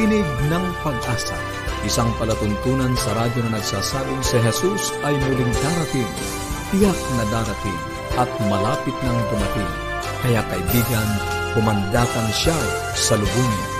Tinig ng Pag-asa, isang palatuntunan sa radyo na nagsasabing si Jesus ay muling darating, tiyak na darating, at malapit nang dumating. Kaya kaibigan, pumandakan siya sa lubungin.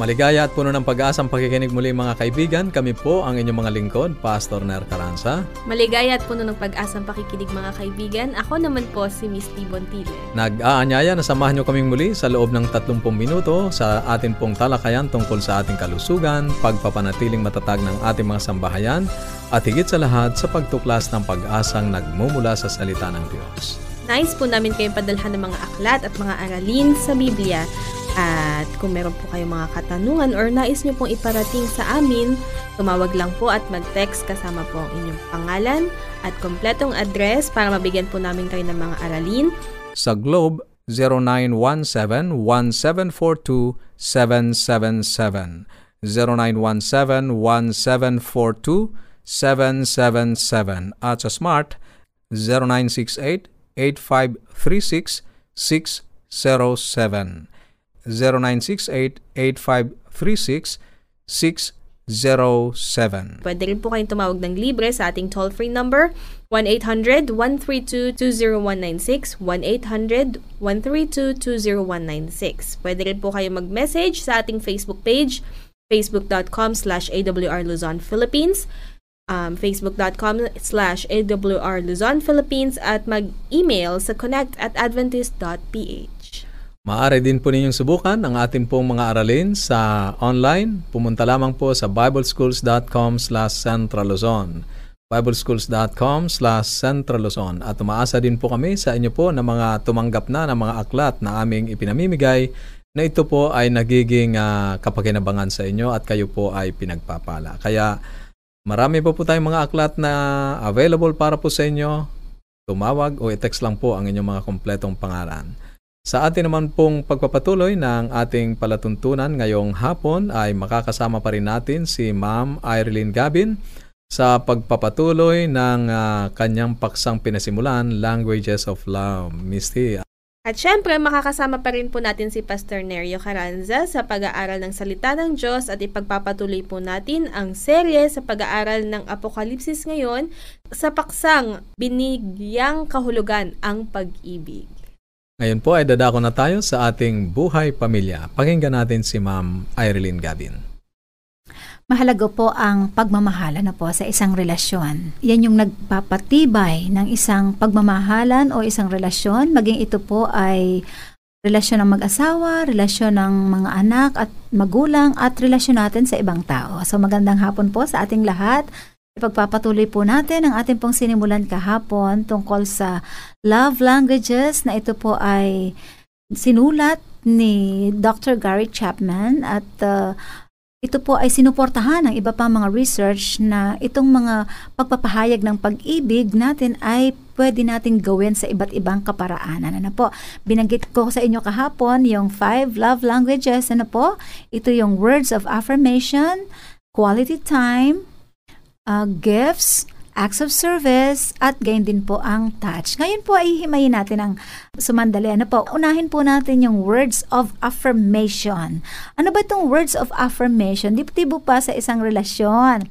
Maligaya at puno ng pag-asang pakikinig muli mga kaibigan. Kami po ang inyong mga lingkod, Pastor Ner Caranza. Maligaya at puno ng pag-asang pakikinig mga kaibigan. Ako naman po si Miss T. Bontile. Nag-aanyaya na samahan nyo kaming muli sa loob ng 30 minuto sa atin pong talakayan tungkol sa ating kalusugan, pagpapanatiling matatag ng ating mga sambahayan, at higit sa lahat sa pagtuklas ng pag-asang nagmumula sa salita ng Diyos. Nais po namin kayong padalhan ng mga aklat at mga aralin sa Biblia at kung meron po kayong mga katanungan or nais nyo pong iparating sa amin, tumawag lang po at mag-text kasama po ang inyong pangalan at kompletong address para mabigyan po namin kayo ng mga aralin. Sa Globe, 0917-1742-777. 0917-1742-777. At sa Smart, 0968-8536-607. 0968-8536-607. Pwede rin po kayong tumawag ng libre sa ating toll-free number 1-800-132-20196 1-800-132-20196 Pwede rin po kayo mag-message sa ating Facebook page facebook.com slash awr Luzon, Philippines. Um, facebook.com slash awr Luzon, Philippines at mag-email sa connect at adventist.ph Maaari din po ninyong subukan ang ating pong mga aralin sa online. Pumunta lamang po sa bibleschools.com slash centraluzon bibleschools.com slash centraluzon at umaasa din po kami sa inyo po na mga tumanggap na ng mga aklat na aming ipinamimigay na ito po ay nagiging uh, kapakinabangan sa inyo at kayo po ay pinagpapala. Kaya marami po po tayong mga aklat na available para po sa inyo. Tumawag o i-text lang po ang inyong mga kompletong pangalan. Sa atin naman pong pagpapatuloy ng ating palatuntunan ngayong hapon ay makakasama pa rin natin si Ma'am Irene Gabin sa pagpapatuloy ng uh, kanyang paksang pinasimulan, Languages of Love. Misty. At syempre, makakasama pa rin po natin si Pastor Nerio Caranza sa pag-aaral ng Salita ng Diyos at ipagpapatuloy po natin ang serye sa pag-aaral ng Apokalipsis ngayon sa paksang Binigyang Kahulugan ang Pag-ibig. Ngayon po ay dadako na tayo sa ating buhay pamilya. Pakinggan natin si Ma'am Irene Gavin. Mahalaga po ang pagmamahala na po sa isang relasyon. Yan yung nagpapatibay ng isang pagmamahalan o isang relasyon, maging ito po ay relasyon ng mag-asawa, relasyon ng mga anak at magulang at relasyon natin sa ibang tao. So magandang hapon po sa ating lahat. Ipagpapatuloy po natin ang ating pong sinimulan kahapon tungkol sa love languages na ito po ay sinulat ni Dr. Gary Chapman at uh, ito po ay sinuportahan ng iba pang mga research na itong mga pagpapahayag ng pag-ibig natin ay pwede nating gawin sa iba't ibang kaparaanan. Ano po? Binanggit ko sa inyo kahapon yung five love languages. Ano po? Ito yung words of affirmation, quality time, uh, gifts, acts of service, at gain din po ang touch. Ngayon po ay himayin natin ang sumandali. Ano po? Unahin po natin yung words of affirmation. Ano ba itong words of affirmation? Diptibo pa sa isang relasyon.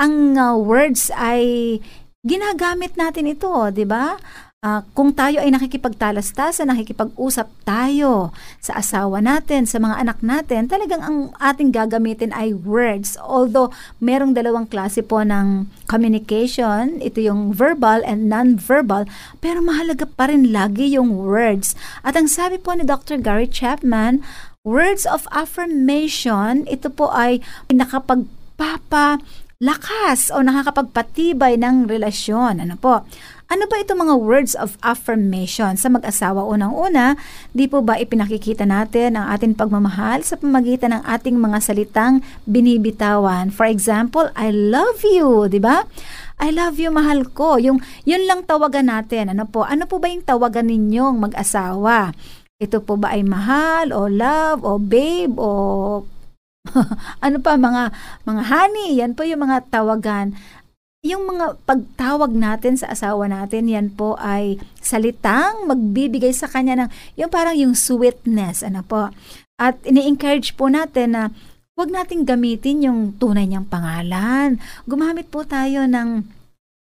Ang uh, words ay ginagamit natin ito, di ba? Uh, kung tayo ay nakikipagtalastasan, nakikipag-usap tayo sa asawa natin, sa mga anak natin, talagang ang ating gagamitin ay words. Although merong dalawang klase po ng communication, ito yung verbal and non-verbal, pero mahalaga pa rin lagi yung words. At ang sabi po ni Dr. Gary Chapman, words of affirmation, ito po ay nakapagpapa lakas o nakakapagpatibay ng relasyon. Ano po? Ano ba itong mga words of affirmation sa mag-asawa? Unang-una, di po ba ipinakikita natin ang ating pagmamahal sa pamagitan ng ating mga salitang binibitawan? For example, I love you, di ba? I love you, mahal ko. Yung, yun lang tawagan natin. Ano po? Ano po ba yung tawagan ninyong mag-asawa? Ito po ba ay mahal o love o babe o ano pa mga mga honey, yan po yung mga tawagan. Yung mga pagtawag natin sa asawa natin, yan po ay salitang magbibigay sa kanya ng yung parang yung sweetness, ano po. At ini-encourage po natin na huwag nating gamitin yung tunay niyang pangalan. Gumamit po tayo ng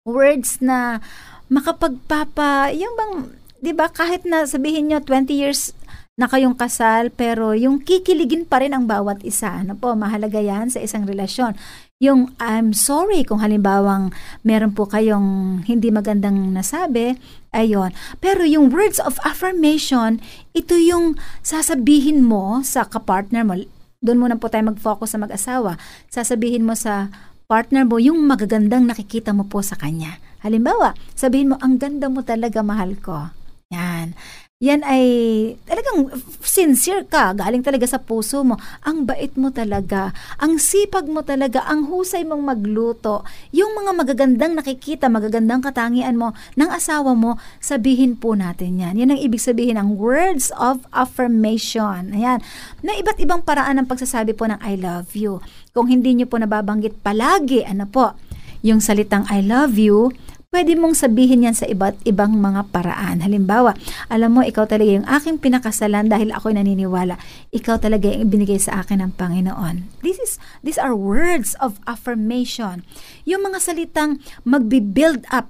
words na makapagpapa, yung bang, di ba, kahit na sabihin nyo 20 years na kayong kasal, pero yung kikiligin pa rin ang bawat isa. Ano po, mahalaga yan sa isang relasyon. Yung I'm sorry kung halimbawang meron po kayong hindi magandang nasabi, ayon. Pero yung words of affirmation, ito yung sasabihin mo sa kapartner mo. Doon muna po tayo mag-focus sa mag-asawa. Sasabihin mo sa partner mo yung magagandang nakikita mo po sa kanya. Halimbawa, sabihin mo, ang ganda mo talaga, mahal ko. Yan yan ay talagang sincere ka, galing talaga sa puso mo. Ang bait mo talaga, ang sipag mo talaga, ang husay mong magluto. Yung mga magagandang nakikita, magagandang katangian mo ng asawa mo, sabihin po natin yan. Yan ang ibig sabihin ng words of affirmation. Ayan. Na iba't ibang paraan ng pagsasabi po ng I love you. Kung hindi nyo po nababanggit palagi, ano po, yung salitang I love you, pwede mong sabihin yan sa iba't ibang mga paraan. Halimbawa, alam mo, ikaw talaga yung aking pinakasalan dahil ako'y naniniwala. Ikaw talaga yung binigay sa akin ng Panginoon. This is, these are words of affirmation. Yung mga salitang magbi-build up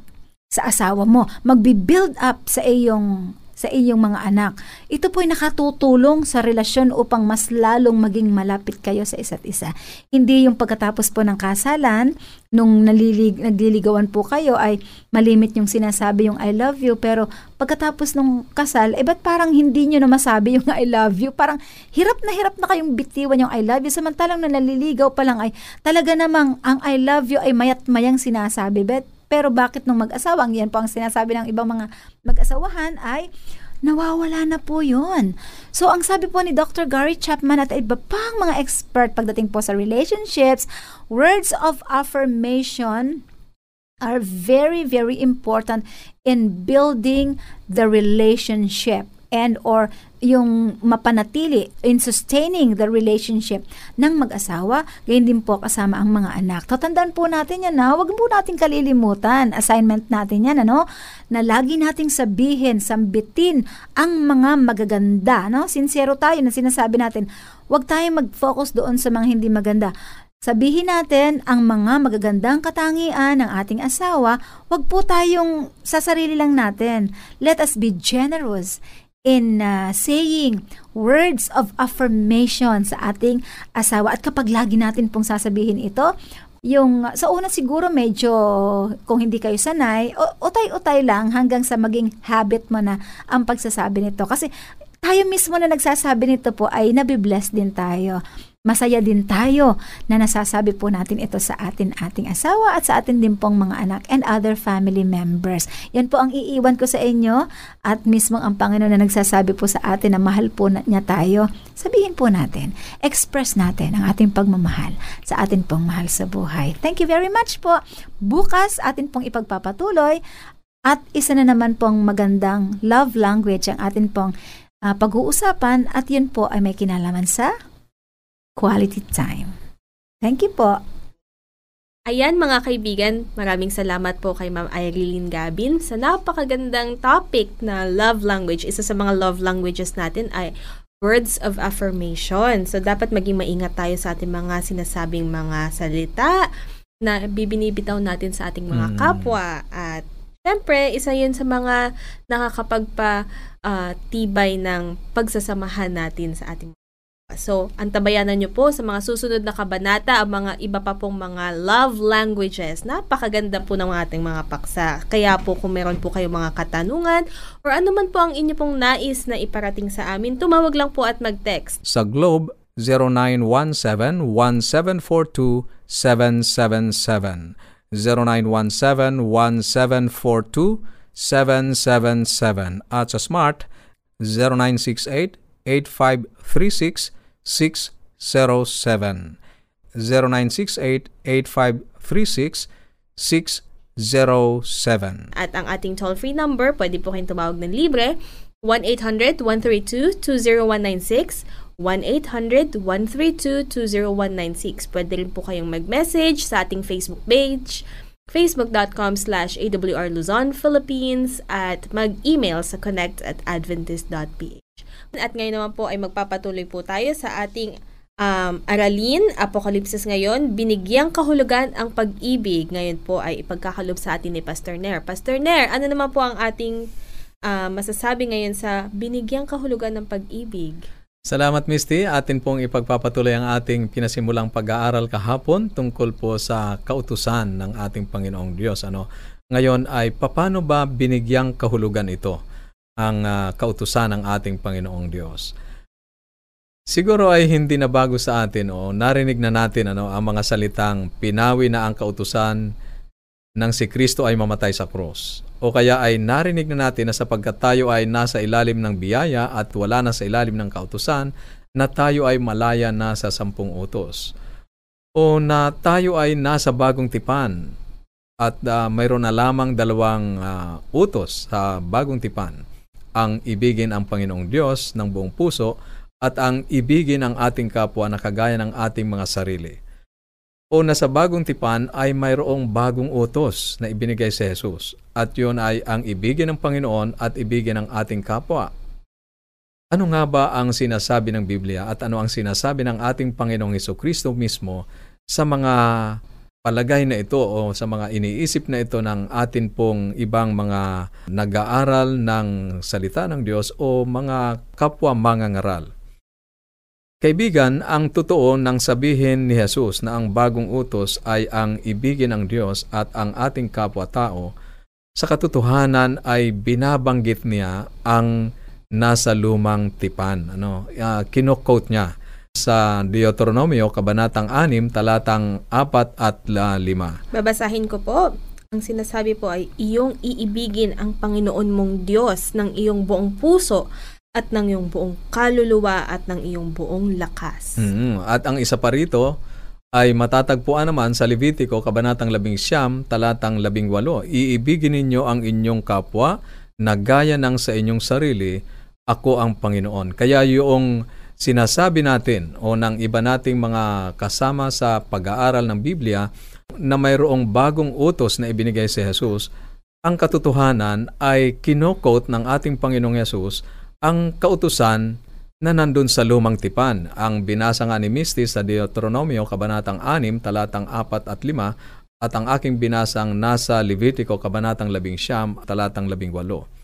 sa asawa mo, magbi-build up sa iyong sa iyong mga anak. Ito po ay nakatutulong sa relasyon upang mas lalong maging malapit kayo sa isa't isa. Hindi yung pagkatapos po ng kasalan, nung nalilig, nagliligawan po kayo ay malimit yung sinasabi yung I love you, pero pagkatapos nung kasal, eh ba't parang hindi nyo na masabi yung I love you? Parang hirap na hirap na kayong bitiwan yung I love you, samantalang na naliligaw pa lang ay talaga namang ang I love you ay mayat mayang sinasabi. Bet, pero bakit nung mag-asawa, ang yan po ang sinasabi ng ibang mga mag-asawahan ay nawawala na po yun. So, ang sabi po ni Dr. Gary Chapman at iba pang mga expert pagdating po sa relationships, words of affirmation are very, very important in building the relationship and or yung mapanatili in sustaining the relationship ng mag-asawa, gayon din po kasama ang mga anak. Tatandaan po natin yan na, huwag po natin kalilimutan, assignment natin yan, ano, na lagi nating sabihin, sambitin ang mga magaganda, no? Sincero tayo na sinasabi natin, huwag tayong mag-focus doon sa mga hindi maganda. Sabihin natin ang mga magagandang katangian ng ating asawa, wag po tayong sa sarili lang natin. Let us be generous in uh, saying words of affirmation sa ating asawa. At kapag lagi natin pong sasabihin ito, yung sa una siguro medyo kung hindi kayo sanay, utay-utay lang hanggang sa maging habit mo na ang pagsasabi nito. Kasi tayo mismo na nagsasabi nito po ay nabibless din tayo. Masaya din tayo na nasasabi po natin ito sa atin ating asawa at sa atin din pong mga anak and other family members. Yan po ang iiwan ko sa inyo at mismo ang Panginoon na nagsasabi po sa atin na mahal po niya tayo. Sabihin po natin, express natin ang ating pagmamahal sa atin pong mahal sa buhay. Thank you very much po. Bukas atin pong ipagpapatuloy at isa na naman pong magandang love language ang atin pong uh, pag-uusapan at yun po ay may kinalaman sa quality time. Thank you po. Ayan mga kaibigan, maraming salamat po kay Ma'am Irene Gabin sa napakagandang topic na love language. Isa sa mga love languages natin ay words of affirmation. So dapat maging maingat tayo sa ating mga sinasabing mga salita na bibinibitaw natin sa ating mga mm. kapwa at Siyempre, isa yun sa mga nakakapagpa uh, tibay ng pagsasamahan natin sa ating So, antabayanan nyo po sa mga susunod na kabanata ang mga iba pa pong mga love languages. Napakaganda po ng ating mga paksa. Kaya po kung meron po kayong mga katanungan or ano man po ang inyo pong nais na iparating sa amin, tumawag lang po at mag-text. Sa Globe, 0917-1742-777. 0917-1742-777. At sa Smart, 0968 8536 0968 0968-8536-607. At ang ating toll-free number, pwede po kayong tumawag ng libre, 1-800-132-20196, 1-800-132-20196. Pwede rin po kayong mag-message sa ating Facebook page, facebook.com slash awr Luzon, Philippines, at mag-email sa connect at adventist.ph. At ngayon naman po ay magpapatuloy po tayo sa ating um, aralin, Apokalipsis ngayon, binigyang kahulugan ang pag-ibig. Ngayon po ay ipagkakalob sa atin ni Pastor Nair. Pastor Nair, ano naman po ang ating uh, masasabi ngayon sa binigyang kahulugan ng pag-ibig? Salamat Misty. Atin pong ipagpapatuloy ang ating pinasimulang pag-aaral kahapon tungkol po sa kautusan ng ating Panginoong Diyos. Ano? Ngayon ay paano ba binigyang kahulugan ito, ang uh, kautusan ng ating Panginoong Diyos? Siguro ay hindi na bago sa atin o narinig na natin ano, ang mga salitang pinawi na ang kautusan nang si Kristo ay mamatay sa cross. O kaya ay narinig na natin na sapagkat tayo ay nasa ilalim ng biyaya at wala na sa ilalim ng kautusan, na tayo ay malaya na sa sampung utos. O na tayo ay nasa bagong tipan at uh, mayroon na lamang dalawang uh, utos sa bagong tipan. Ang ibigin ang Panginoong Diyos ng buong puso at ang ibigin ang ating kapwa na kagaya ng ating mga sarili o na sa bagong tipan ay mayroong bagong utos na ibinigay si Jesus at yun ay ang ibigin ng Panginoon at ibigin ng ating kapwa. Ano nga ba ang sinasabi ng Biblia at ano ang sinasabi ng ating Panginoong Heso Kristo mismo sa mga palagay na ito o sa mga iniisip na ito ng atin pong ibang mga nag-aaral ng salita ng Diyos o mga kapwa mangangaral? Kaibigan, ang totoo nang sabihin ni Jesus na ang bagong utos ay ang ibigin ng Diyos at ang ating kapwa-tao, sa katotohanan ay binabanggit niya ang nasa lumang tipan. Ano, uh, kinokote niya sa Deuteronomio, Kabanatang 6, talatang 4 at 5. Babasahin ko po. Ang sinasabi po ay, iyong iibigin ang Panginoon mong Diyos ng iyong buong puso at ng iyong buong kaluluwa at ng iyong buong lakas. Mm-hmm. At ang isa pa rito ay matatagpuan naman sa Levitico, Kabanatang 11, talatang 18. Iibigin ninyo ang inyong kapwa na gaya ng sa inyong sarili, ako ang Panginoon. Kaya yung sinasabi natin o ng iba nating mga kasama sa pag-aaral ng Biblia na mayroong bagong utos na ibinigay si Jesus, ang katotohanan ay kinokot ng ating Panginoong Yesus ang kautusan na nandun sa lumang tipan. Ang binasa nga ni Misty sa Deuteronomio, Kabanatang 6, talatang 4 at 5, at ang aking binasang nasa Levitico, Kabanatang 11, talatang 18.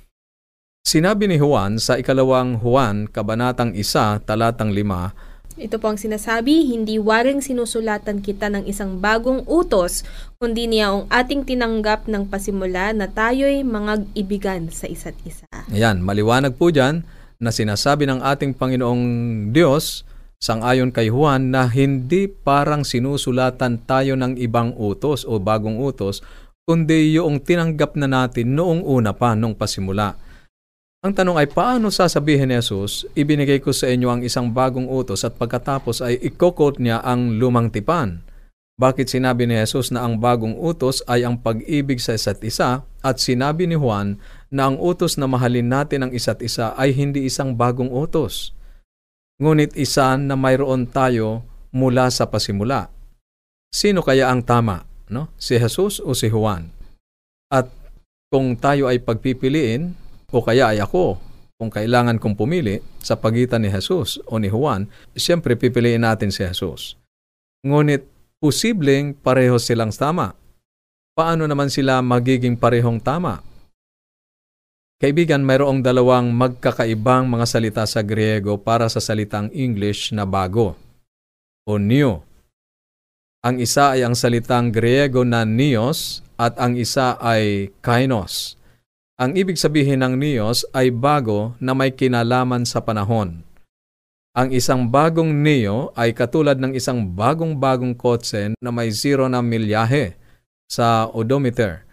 Sinabi ni Juan sa ikalawang Juan, Kabanatang 1, talatang 5, ito po ang sinasabi, hindi waring sinusulatan kita ng isang bagong utos, kundi niya ang ating tinanggap ng pasimula na tayo'y mga ibigan sa isa't isa. Ayan, maliwanag po dyan na sinasabi ng ating Panginoong Diyos sangayon kay Juan na hindi parang sinusulatan tayo ng ibang utos o bagong utos, kundi yung tinanggap na natin noong una pa, nung pasimula. Ang tanong ay paano sasabihin ni Jesus, ibinigay ko sa inyo ang isang bagong utos at pagkatapos ay ikokot niya ang lumang tipan. Bakit sinabi ni Jesus na ang bagong utos ay ang pag-ibig sa isa't isa at sinabi ni Juan na ang utos na mahalin natin ang isa't isa ay hindi isang bagong utos. Ngunit isa na mayroon tayo mula sa pasimula. Sino kaya ang tama? No? Si Jesus o si Juan? At kung tayo ay pagpipiliin, o kaya ay ako, kung kailangan kong pumili sa pagitan ni Jesus o ni Juan, siyempre pipiliin natin si Jesus. Ngunit posibleng pareho silang tama. Paano naman sila magiging parehong tama? Kaibigan, mayroong dalawang magkakaibang mga salita sa Griego para sa salitang English na bago o new. Ang isa ay ang salitang Griego na neos at ang isa ay kainos. Ang ibig sabihin ng Neos ay bago na may kinalaman sa panahon. Ang isang bagong Neo ay katulad ng isang bagong-bagong kotse na may zero na milyahe sa odometer.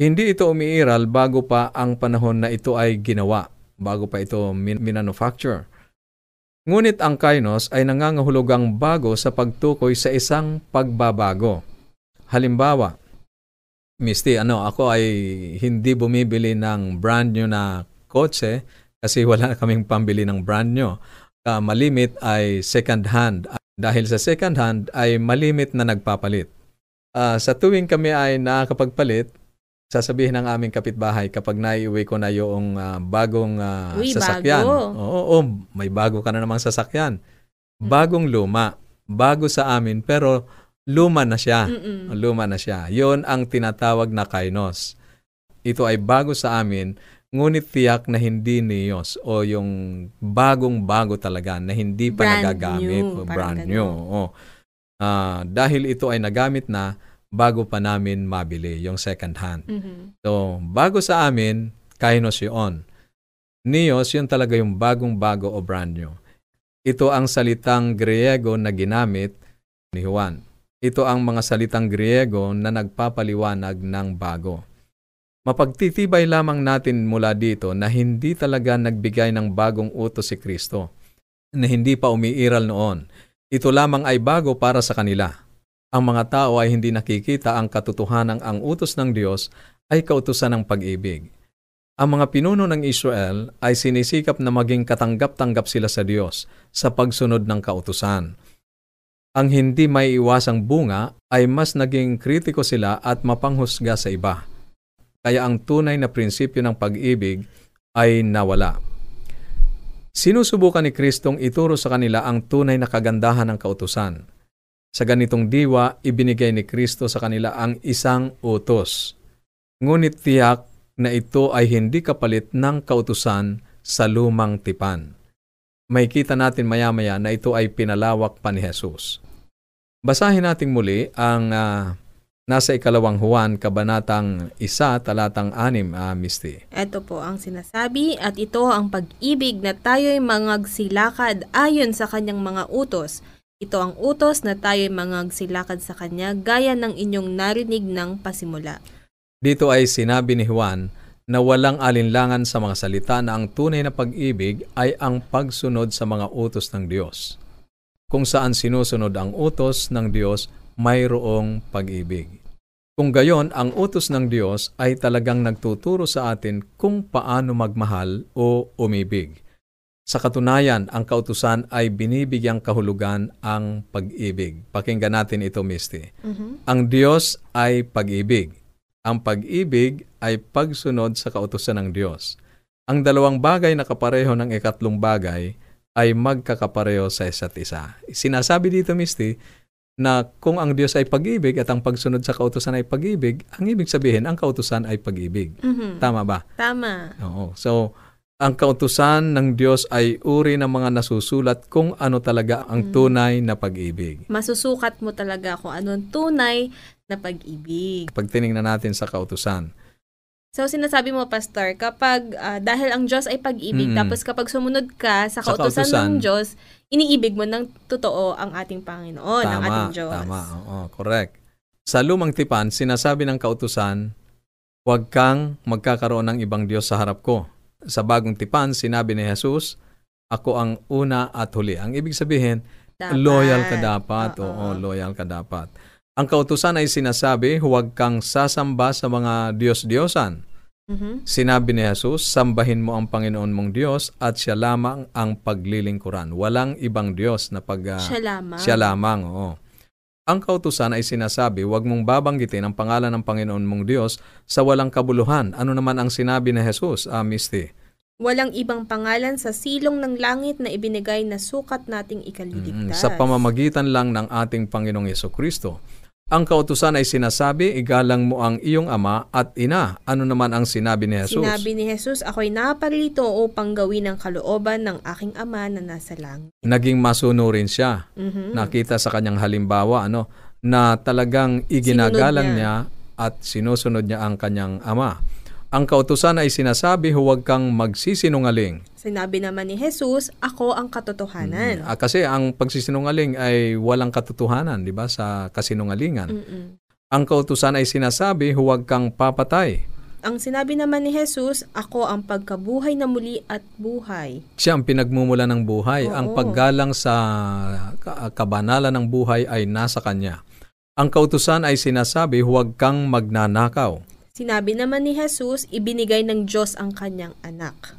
Hindi ito umiiral bago pa ang panahon na ito ay ginawa, bago pa ito minanufacture. Ngunit ang kainos ay nangangahulugang bago sa pagtukoy sa isang pagbabago. Halimbawa, Misty, ano, ako ay hindi bumibili ng brand new na kotse kasi wala kaming pambili ng brand new. Uh, malimit ay second hand. Dahil sa second hand ay malimit na nagpapalit. Uh, sa tuwing kami ay nakakapagpalit, sasabihin ng aming kapitbahay kapag naiuwi ko na yung uh, bagong uh, Uy, sasakyan. bago. Oo, oo, may bago ka na namang sasakyan. Bagong luma. Bago sa amin pero luma na siya. Mm-mm. Luma na siya. Yon ang tinatawag na kainos. Ito ay bago sa amin, ngunit tiyak na hindi niyos o yung bagong-bago talaga na hindi pa Brand nagagamit. new, brand new. Oo. Ah, dahil ito ay nagamit na bago pa namin mabili yung second hand. Mhm. So, bago sa amin, kainos yun. Nios, yun talaga yung bagong-bago o brand new. Ito ang salitang Griego na ginamit ni Juan. Ito ang mga salitang Griego na nagpapaliwanag ng bago. Mapagtitibay lamang natin mula dito na hindi talaga nagbigay ng bagong utos si Kristo, na hindi pa umiiral noon. Ito lamang ay bago para sa kanila. Ang mga tao ay hindi nakikita ang katotohanan ang utos ng Diyos ay kautusan ng pag-ibig. Ang mga pinuno ng Israel ay sinisikap na maging katanggap-tanggap sila sa Diyos sa pagsunod ng kautusan. Ang hindi may iwasang bunga ay mas naging kritiko sila at mapanghusga sa iba. Kaya ang tunay na prinsipyo ng pag-ibig ay nawala. Sinusubukan ni Kristong ituro sa kanila ang tunay na kagandahan ng kautusan. Sa ganitong diwa, ibinigay ni Kristo sa kanila ang isang utos. Ngunit tiyak na ito ay hindi kapalit ng kautusan sa lumang tipan. May kita natin maya-maya na ito ay pinalawak pa ni Jesus. Basahin natin muli ang ah, nasa ikalawang Juan, kabanatang isa, talatang anim, ah, Misty. Ito po ang sinasabi at ito ang pag-ibig na tayo'y mangagsilakad ayon sa kanyang mga utos. Ito ang utos na tayo'y mangagsilakad sa kanya gaya ng inyong narinig ng pasimula. Dito ay sinabi ni Juan na walang alinlangan sa mga salita na ang tunay na pag-ibig ay ang pagsunod sa mga utos ng Diyos. Kung saan sinusunod ang utos ng Diyos, mayroong pag-ibig. Kung gayon, ang utos ng Diyos ay talagang nagtuturo sa atin kung paano magmahal o umibig. Sa katunayan, ang kautusan ay binibigyang kahulugan ang pag-ibig. Pakinggan natin ito, Misty. Mhm. Ang Diyos ay pag-ibig. Ang pag-ibig ay pagsunod sa kautusan ng Diyos. Ang dalawang bagay na kapareho ng ikatlong bagay ay magkakapareho sa isa't isa. Sinasabi dito, Misty, na kung ang Diyos ay pag-ibig at ang pagsunod sa kautusan ay pag-ibig, ang ibig sabihin, ang kautusan ay pag-ibig. Mhm. Tama ba? Tama. Oo. So, ang kautusan ng Diyos ay uri ng mga nasusulat kung ano talaga ang tunay na pag-ibig. Masusukat mo talaga kung anong tunay na pag-ibig. Pag tinignan natin sa kautusan, So sinasabi mo pastor, kapag ah, dahil ang Diyos ay pag-ibig, Mm-mm. tapos kapag sumunod ka sa Sa kautusan ng kautusan. Diyos, iniibig mo ng totoo ang ating Panginoon, ang tama, ating Diyos. tama, oo, correct. Sa lumang tipan, sinasabi ng kautusan, huwag kang magkakaroon ng ibang Diyos sa harap ko. Sa bagong tipan, sinabi ni Jesus, ako ang una at huli. Ang ibig sabihin, Dapat. loyal ka dapat. Oo. Oo, loyal ka dapat. Ang kautusan ay sinasabi, huwag kang sasamba sa mga Diyos-Diyosan. Mhm. Sinabi ni Jesus, sambahin mo ang Panginoon mong Diyos at siya lamang ang paglilingkuran. Walang ibang Diyos na pag... ah, Siya lamang. siya lamang, oo. Ang kautusan ay sinasabi, huwag mong babanggitin ang pangalan ng Panginoon mong Diyos sa walang kabuluhan. Ano naman ang sinabi ni Jesus, ah, Misty? Walang ibang pangalan sa silong ng langit na ibinigay na sukat nating Mm, ikaliligtas. sa pamamagitan lang ng ating Panginoong Yeso Kristo. Ang kautusan ay sinasabi, igalang mo ang iyong ama at ina. Ano naman ang sinabi ni Jesus? Sinabi ni Jesus, ako'y naparito upang gawin ang kalooban ng aking ama na nasa langit. Naging masunurin siya. Mhm. Nakita sa kanyang halimbawa ano, na talagang iginagalang Sinunod niya. at sinusunod niya ang kanyang ama. Ang kautusan ay sinasabi, huwag kang magsisinungaling. Sinabi naman ni Jesus, ako ang katotohanan. Ah, kasi ang pagsisinungaling ay walang katotohanan, di ba, sa kasinungalingan. Mm-mm. Ang kautusan ay sinasabi, huwag kang papatay. Ang sinabi naman ni Jesus, ako ang pagkabuhay na muli at buhay. Siya ang pinagmumula ng buhay. Oo. Ang paggalang sa ka- kabanalan ng buhay ay nasa kanya. Ang kautusan ay sinasabi, huwag kang magnanakaw. Sinabi naman ni Jesus, ibinigay ng Diyos ang kanyang anak.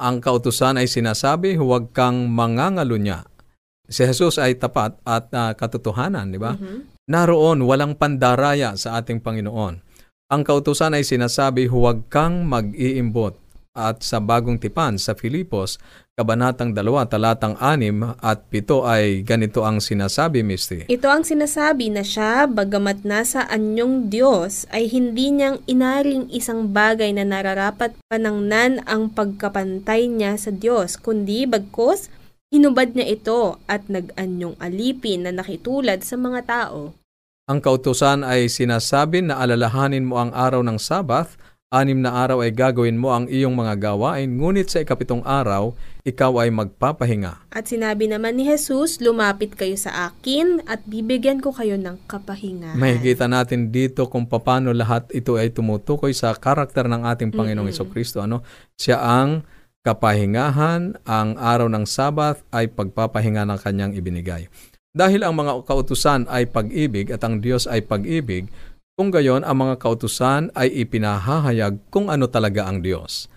ang kautusan ay sinasabi, huwag kang mangangalunya. Si Jesus ay tapat at uh, katotohanan, di ba? Mhm. Naroon walang pandaraya sa ating Panginoon. Ang kautusan ay sinasabi, huwag kang mag-iimbot. At sa bagong tipan sa Filipos, Kabanatang 2, talatang 6 at 7 ay ganito ang sinasabi, Misty. Ito ang sinasabi na siya, bagamat nasa anyong Diyos, ay hindi niyang inaring isang bagay na nararapat panangnan ang pagkapantay niya sa Diyos, kundi bagkos, hinubad niya ito at nag-anyong alipin na nakitulad sa mga tao. Ang kautusan ay sinasabi na alalahanin mo ang araw ng Sabbath, anim na araw ay gagawin mo ang iyong mga gawain, ngunit sa ikapitong araw, ikaw ay magpapahinga. At sinabi naman ni Jesus, lumapit kayo sa akin at bibigyan ko kayo ng kapahingahan. Mahigita natin dito kung paano lahat ito ay tumutukoy sa karakter ng ating Panginoong. Iso Kristo. Ano? Siya ang kapahingahan, ang araw ng Sabath ay pagpapahinga ng kanyang ibinigay. Dahil ang mga kautusan ay pag-ibig at ang Diyos ay pag-ibig, kung gayon ang mga kautusan ay ipinahahayag kung ano talaga ang Diyos.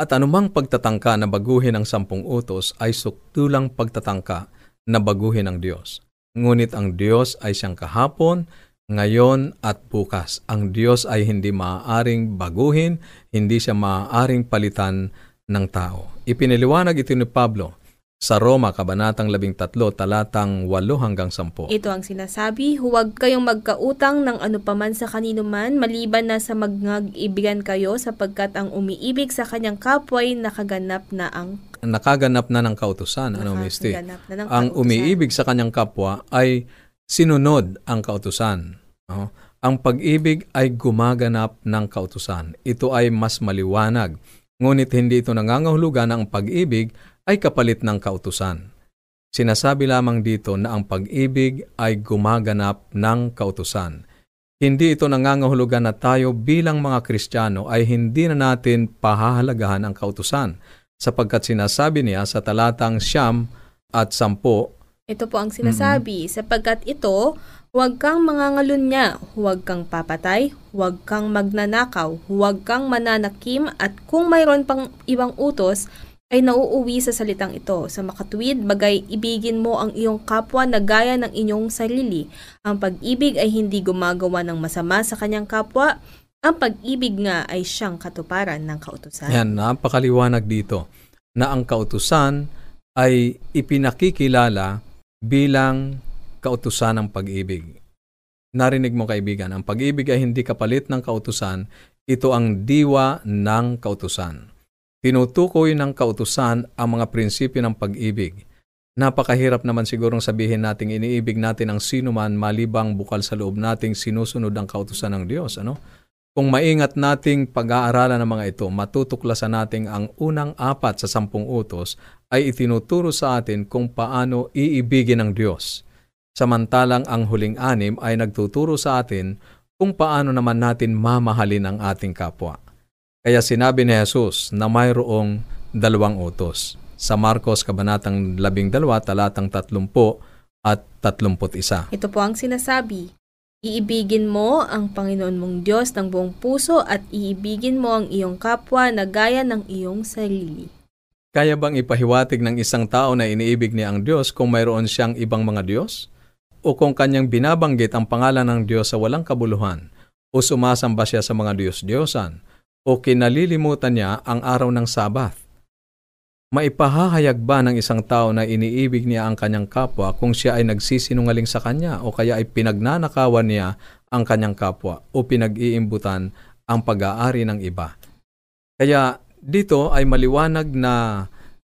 At anumang pagtatangka na baguhin ang sampung utos ay suktulang pagtatangka na baguhin ang Diyos. Ngunit ang Diyos ay siyang kahapon, ngayon at bukas. Ang Diyos ay hindi maaaring baguhin, hindi siya maaaring palitan ng tao. Ipiniliwanag ito ni Pablo sa Roma, Kabanatang 13, talatang 8 hanggang 10. Ito ang sinasabi, huwag kayong magkautang ng ano paman sa kanino man, maliban na sa magngag-ibigan kayo sapagkat ang umiibig sa kanyang kapwa ay nakaganap na ang Nakaganap na ng kautusan, ano, Misty? na ng Ang kautusan. umiibig sa kanyang kapwa ay sinunod ang kautusan. No? Ang pag-ibig ay gumaganap ng kautusan. Ito ay mas maliwanag. Ngunit hindi ito nangangahulugan na ang pag-ibig ay kapalit ng kautusan. Sinasabi lamang dito na ang pag-ibig ay gumaganap ng kautusan. Hindi ito nangangahulugan na tayo bilang mga Kristiyano ay hindi na natin pahahalagahan ang kautusan sapagkat sinasabi niya sa talatang siyam at sampo Ito po ang sinasabi, sapagkat ito, huwag kang mangangalunya, huwag kang papatay, huwag kang magnanakaw, huwag kang mananakim, at kung mayroon pang ibang utos, ay nauuwi sa salitang ito. Sa makatuwid, bagay ibigin mo ang iyong kapwa na gaya ng inyong sarili. Ang pag-ibig ay hindi gumagawa ng masama sa kanyang kapwa. Ang pag-ibig nga ay siyang katuparan ng kautusan. Yan, napakaliwanag dito na ang kautusan ay ipinakikilala bilang kautusan ng pag-ibig. Narinig mo kaibigan, ang pag-ibig ay hindi kapalit ng kautusan, ito ang diwa ng kautusan. Tinutukoy ng kautusan ang mga prinsipyo ng pag-ibig. Napakahirap naman sigurong sabihin nating iniibig natin ang sino man malibang bukal sa loob nating sinusunod ang kautusan ng Diyos. Ano? Kung maingat nating pag-aaralan ng mga ito, matutuklasan nating ang unang apat sa sampung utos ay itinuturo sa atin kung paano iibigin ng Diyos. Samantalang ang huling anim ay nagtuturo sa atin kung paano naman natin mamahalin ang ating kapwa. Kaya sinabi ni Jesus na mayroong dalawang utos. Sa Marcos Kabanatang 12, talatang 30 at 31. Ito po ang sinasabi. Iibigin mo ang Panginoon mong Diyos ng buong puso at iibigin mo ang iyong kapwa na gaya ng iyong sarili. Kaya bang ipahiwatig ng isang tao na iniibig niya ang Diyos kung mayroon siyang ibang mga Diyos? O kung kanyang binabanggit ang pangalan ng Diyos sa walang kabuluhan? O sumasamba siya sa mga Diyos-Diyosan? O kinalilimutan niya ang araw ng Sabath? Maipahahayag ba ng isang tao na iniibig niya ang kanyang kapwa kung siya ay nagsisinungaling sa kanya o kaya ay pinagnanakawan niya ang kanyang kapwa o pinag-iimbutan ang pag-aari ng iba? Kaya dito ay maliwanag na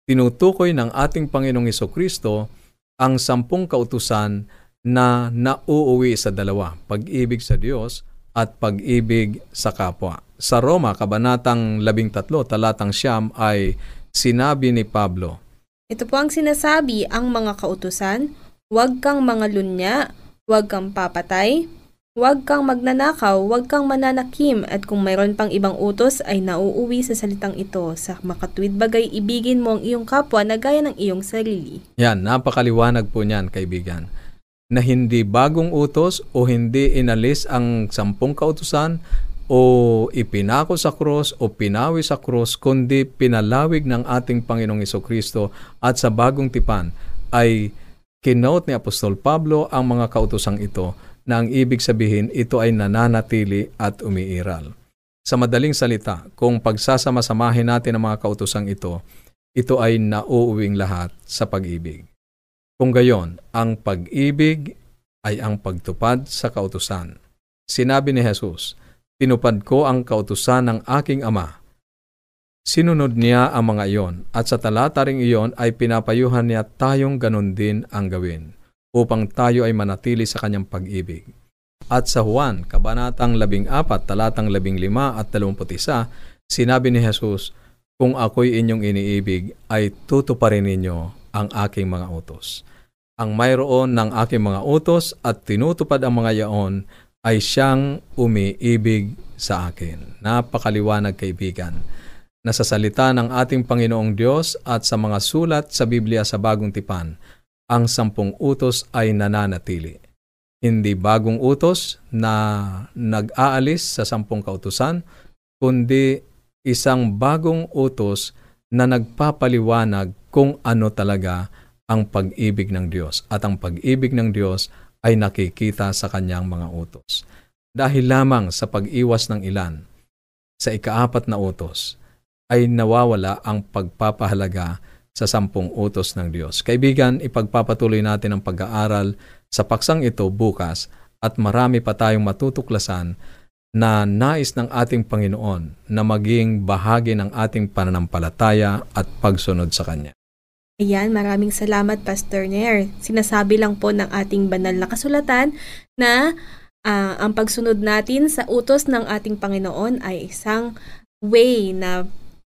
tinutukoy ng ating Panginoong Iso Kristo ang sampung kautusan na nauuwi sa dalawa, pag-ibig sa Diyos at pag-ibig sa kapwa. Sa Roma, Kabanatang 13, talatang siyam ay sinabi ni Pablo, Ito po ang sinasabi ang mga kautusan, huwag kang mangalunya, huwag kang papatay, huwag kang magnanakaw, huwag kang mananakim, at kung mayroon pang ibang utos ay nauuwi sa salitang ito. Sa makatuwid bagay, ibigin mo ang iyong kapwa na gaya ng iyong sarili. Yan, napakaliwanag po niyan, kaibigan. Na hindi bagong utos o hindi inalis ang sampung kautusan, o ipinako sa krus o pinawi sa krus, kundi pinalawig ng ating Panginoong Kristo at sa bagong tipan ay kinote ni Apostol Pablo ang mga kautosang ito na ang ibig sabihin ito ay nananatili at umiiral. Sa madaling salita, kung pagsasama-samahin natin ang mga kautosang ito, ito ay nauuwing lahat sa pag-ibig. Kung gayon, ang pag-ibig ay ang pagtupad sa kautusan. Sinabi ni Jesus, Tinupad ko ang kautusan ng aking ama. Sinunod niya ang mga iyon at sa talata ring iyon ay pinapayuhan niya tayong ganon din ang gawin upang tayo ay manatili sa kanyang pag-ibig. At sa Juan, Kabanatang 14, talatang 15 at 21, sinabi ni Jesus, Kung ako'y inyong iniibig, ay tutuparin ninyo ang aking mga utos. Ang mayroon ng aking mga utos at tinutupad ang mga yaon ay siyang umiibig sa akin. Napakaliwanag kaibigan. Nasa salita ng ating Panginoong Diyos at sa mga sulat sa Biblia sa Bagong Tipan, ang sampung utos ay nananatili. Hindi bagong utos na nag-aalis sa sampung kautusan, kundi isang bagong utos na nagpapaliwanag kung ano talaga ang pag-ibig ng Diyos. At ang pag-ibig ng Diyos ay nakikita sa kanyang mga utos. Dahil lamang sa pag-iwas ng ilan, sa ikaapat na utos, ay nawawala ang pagpapahalaga sa sampung utos ng Diyos. Kaibigan, ipagpapatuloy natin ang pag-aaral sa paksang ito bukas at marami pa tayong matutuklasan na nais ng ating Panginoon na maging bahagi ng ating pananampalataya at pagsunod sa Kanya. Ayan, maraming salamat Pastor Nair. Sinasabi lang po ng ating banal na kasulatan na uh, ang pagsunod natin sa utos ng ating Panginoon ay isang way na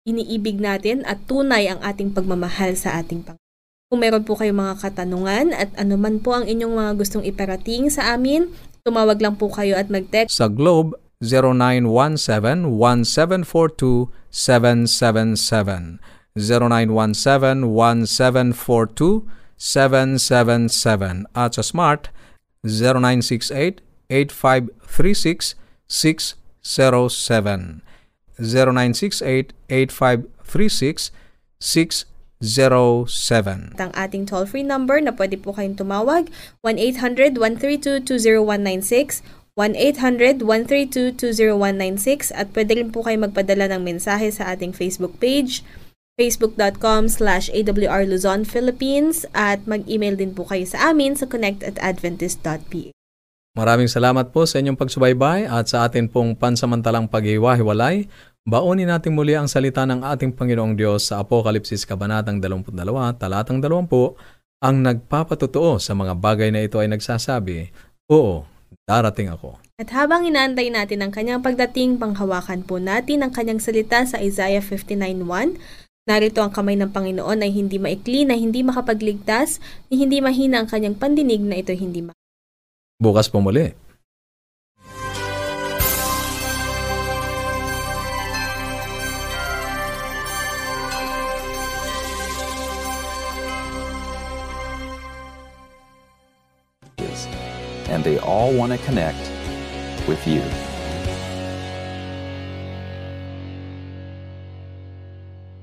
iniibig natin at tunay ang ating pagmamahal sa ating Panginoon. Kung meron po kayong mga katanungan at anuman po ang inyong mga gustong iparating sa amin, tumawag lang po kayo at mag-text sa Globe 0917 1742 777 0917-1742-777 at sa Smart 0968-8536-607 0968-8536-607 Ang ating toll-free number na pwede po kayong tumawag 1-800-132-20196 1-800-132-20196 at pwede rin po kayo magpadala ng mensahe sa ating Facebook page facebook.com slash awr Luzon, Philippines at mag-email din po kayo sa amin sa connect at adventist.ph. Maraming salamat po sa inyong pagsubaybay at sa atin pong pansamantalang paghiwa-hiwalay. Baunin natin muli ang salita ng ating Panginoong Diyos sa Apokalipsis Kabanatang 22, talatang 20, ang nagpapatotoo sa mga bagay na ito ay nagsasabi, Oo, darating ako. At habang inaantay natin ang kanyang pagdating, panghawakan po natin ang kanyang salita sa Isaiah 59.1 Narito ang kamay ng Panginoon ay hindi maikli, na hindi makapagligtas, ni hindi mahina ang kanyang pandinig na ito hindi ma- Bukas po muli. And they all want to connect with you.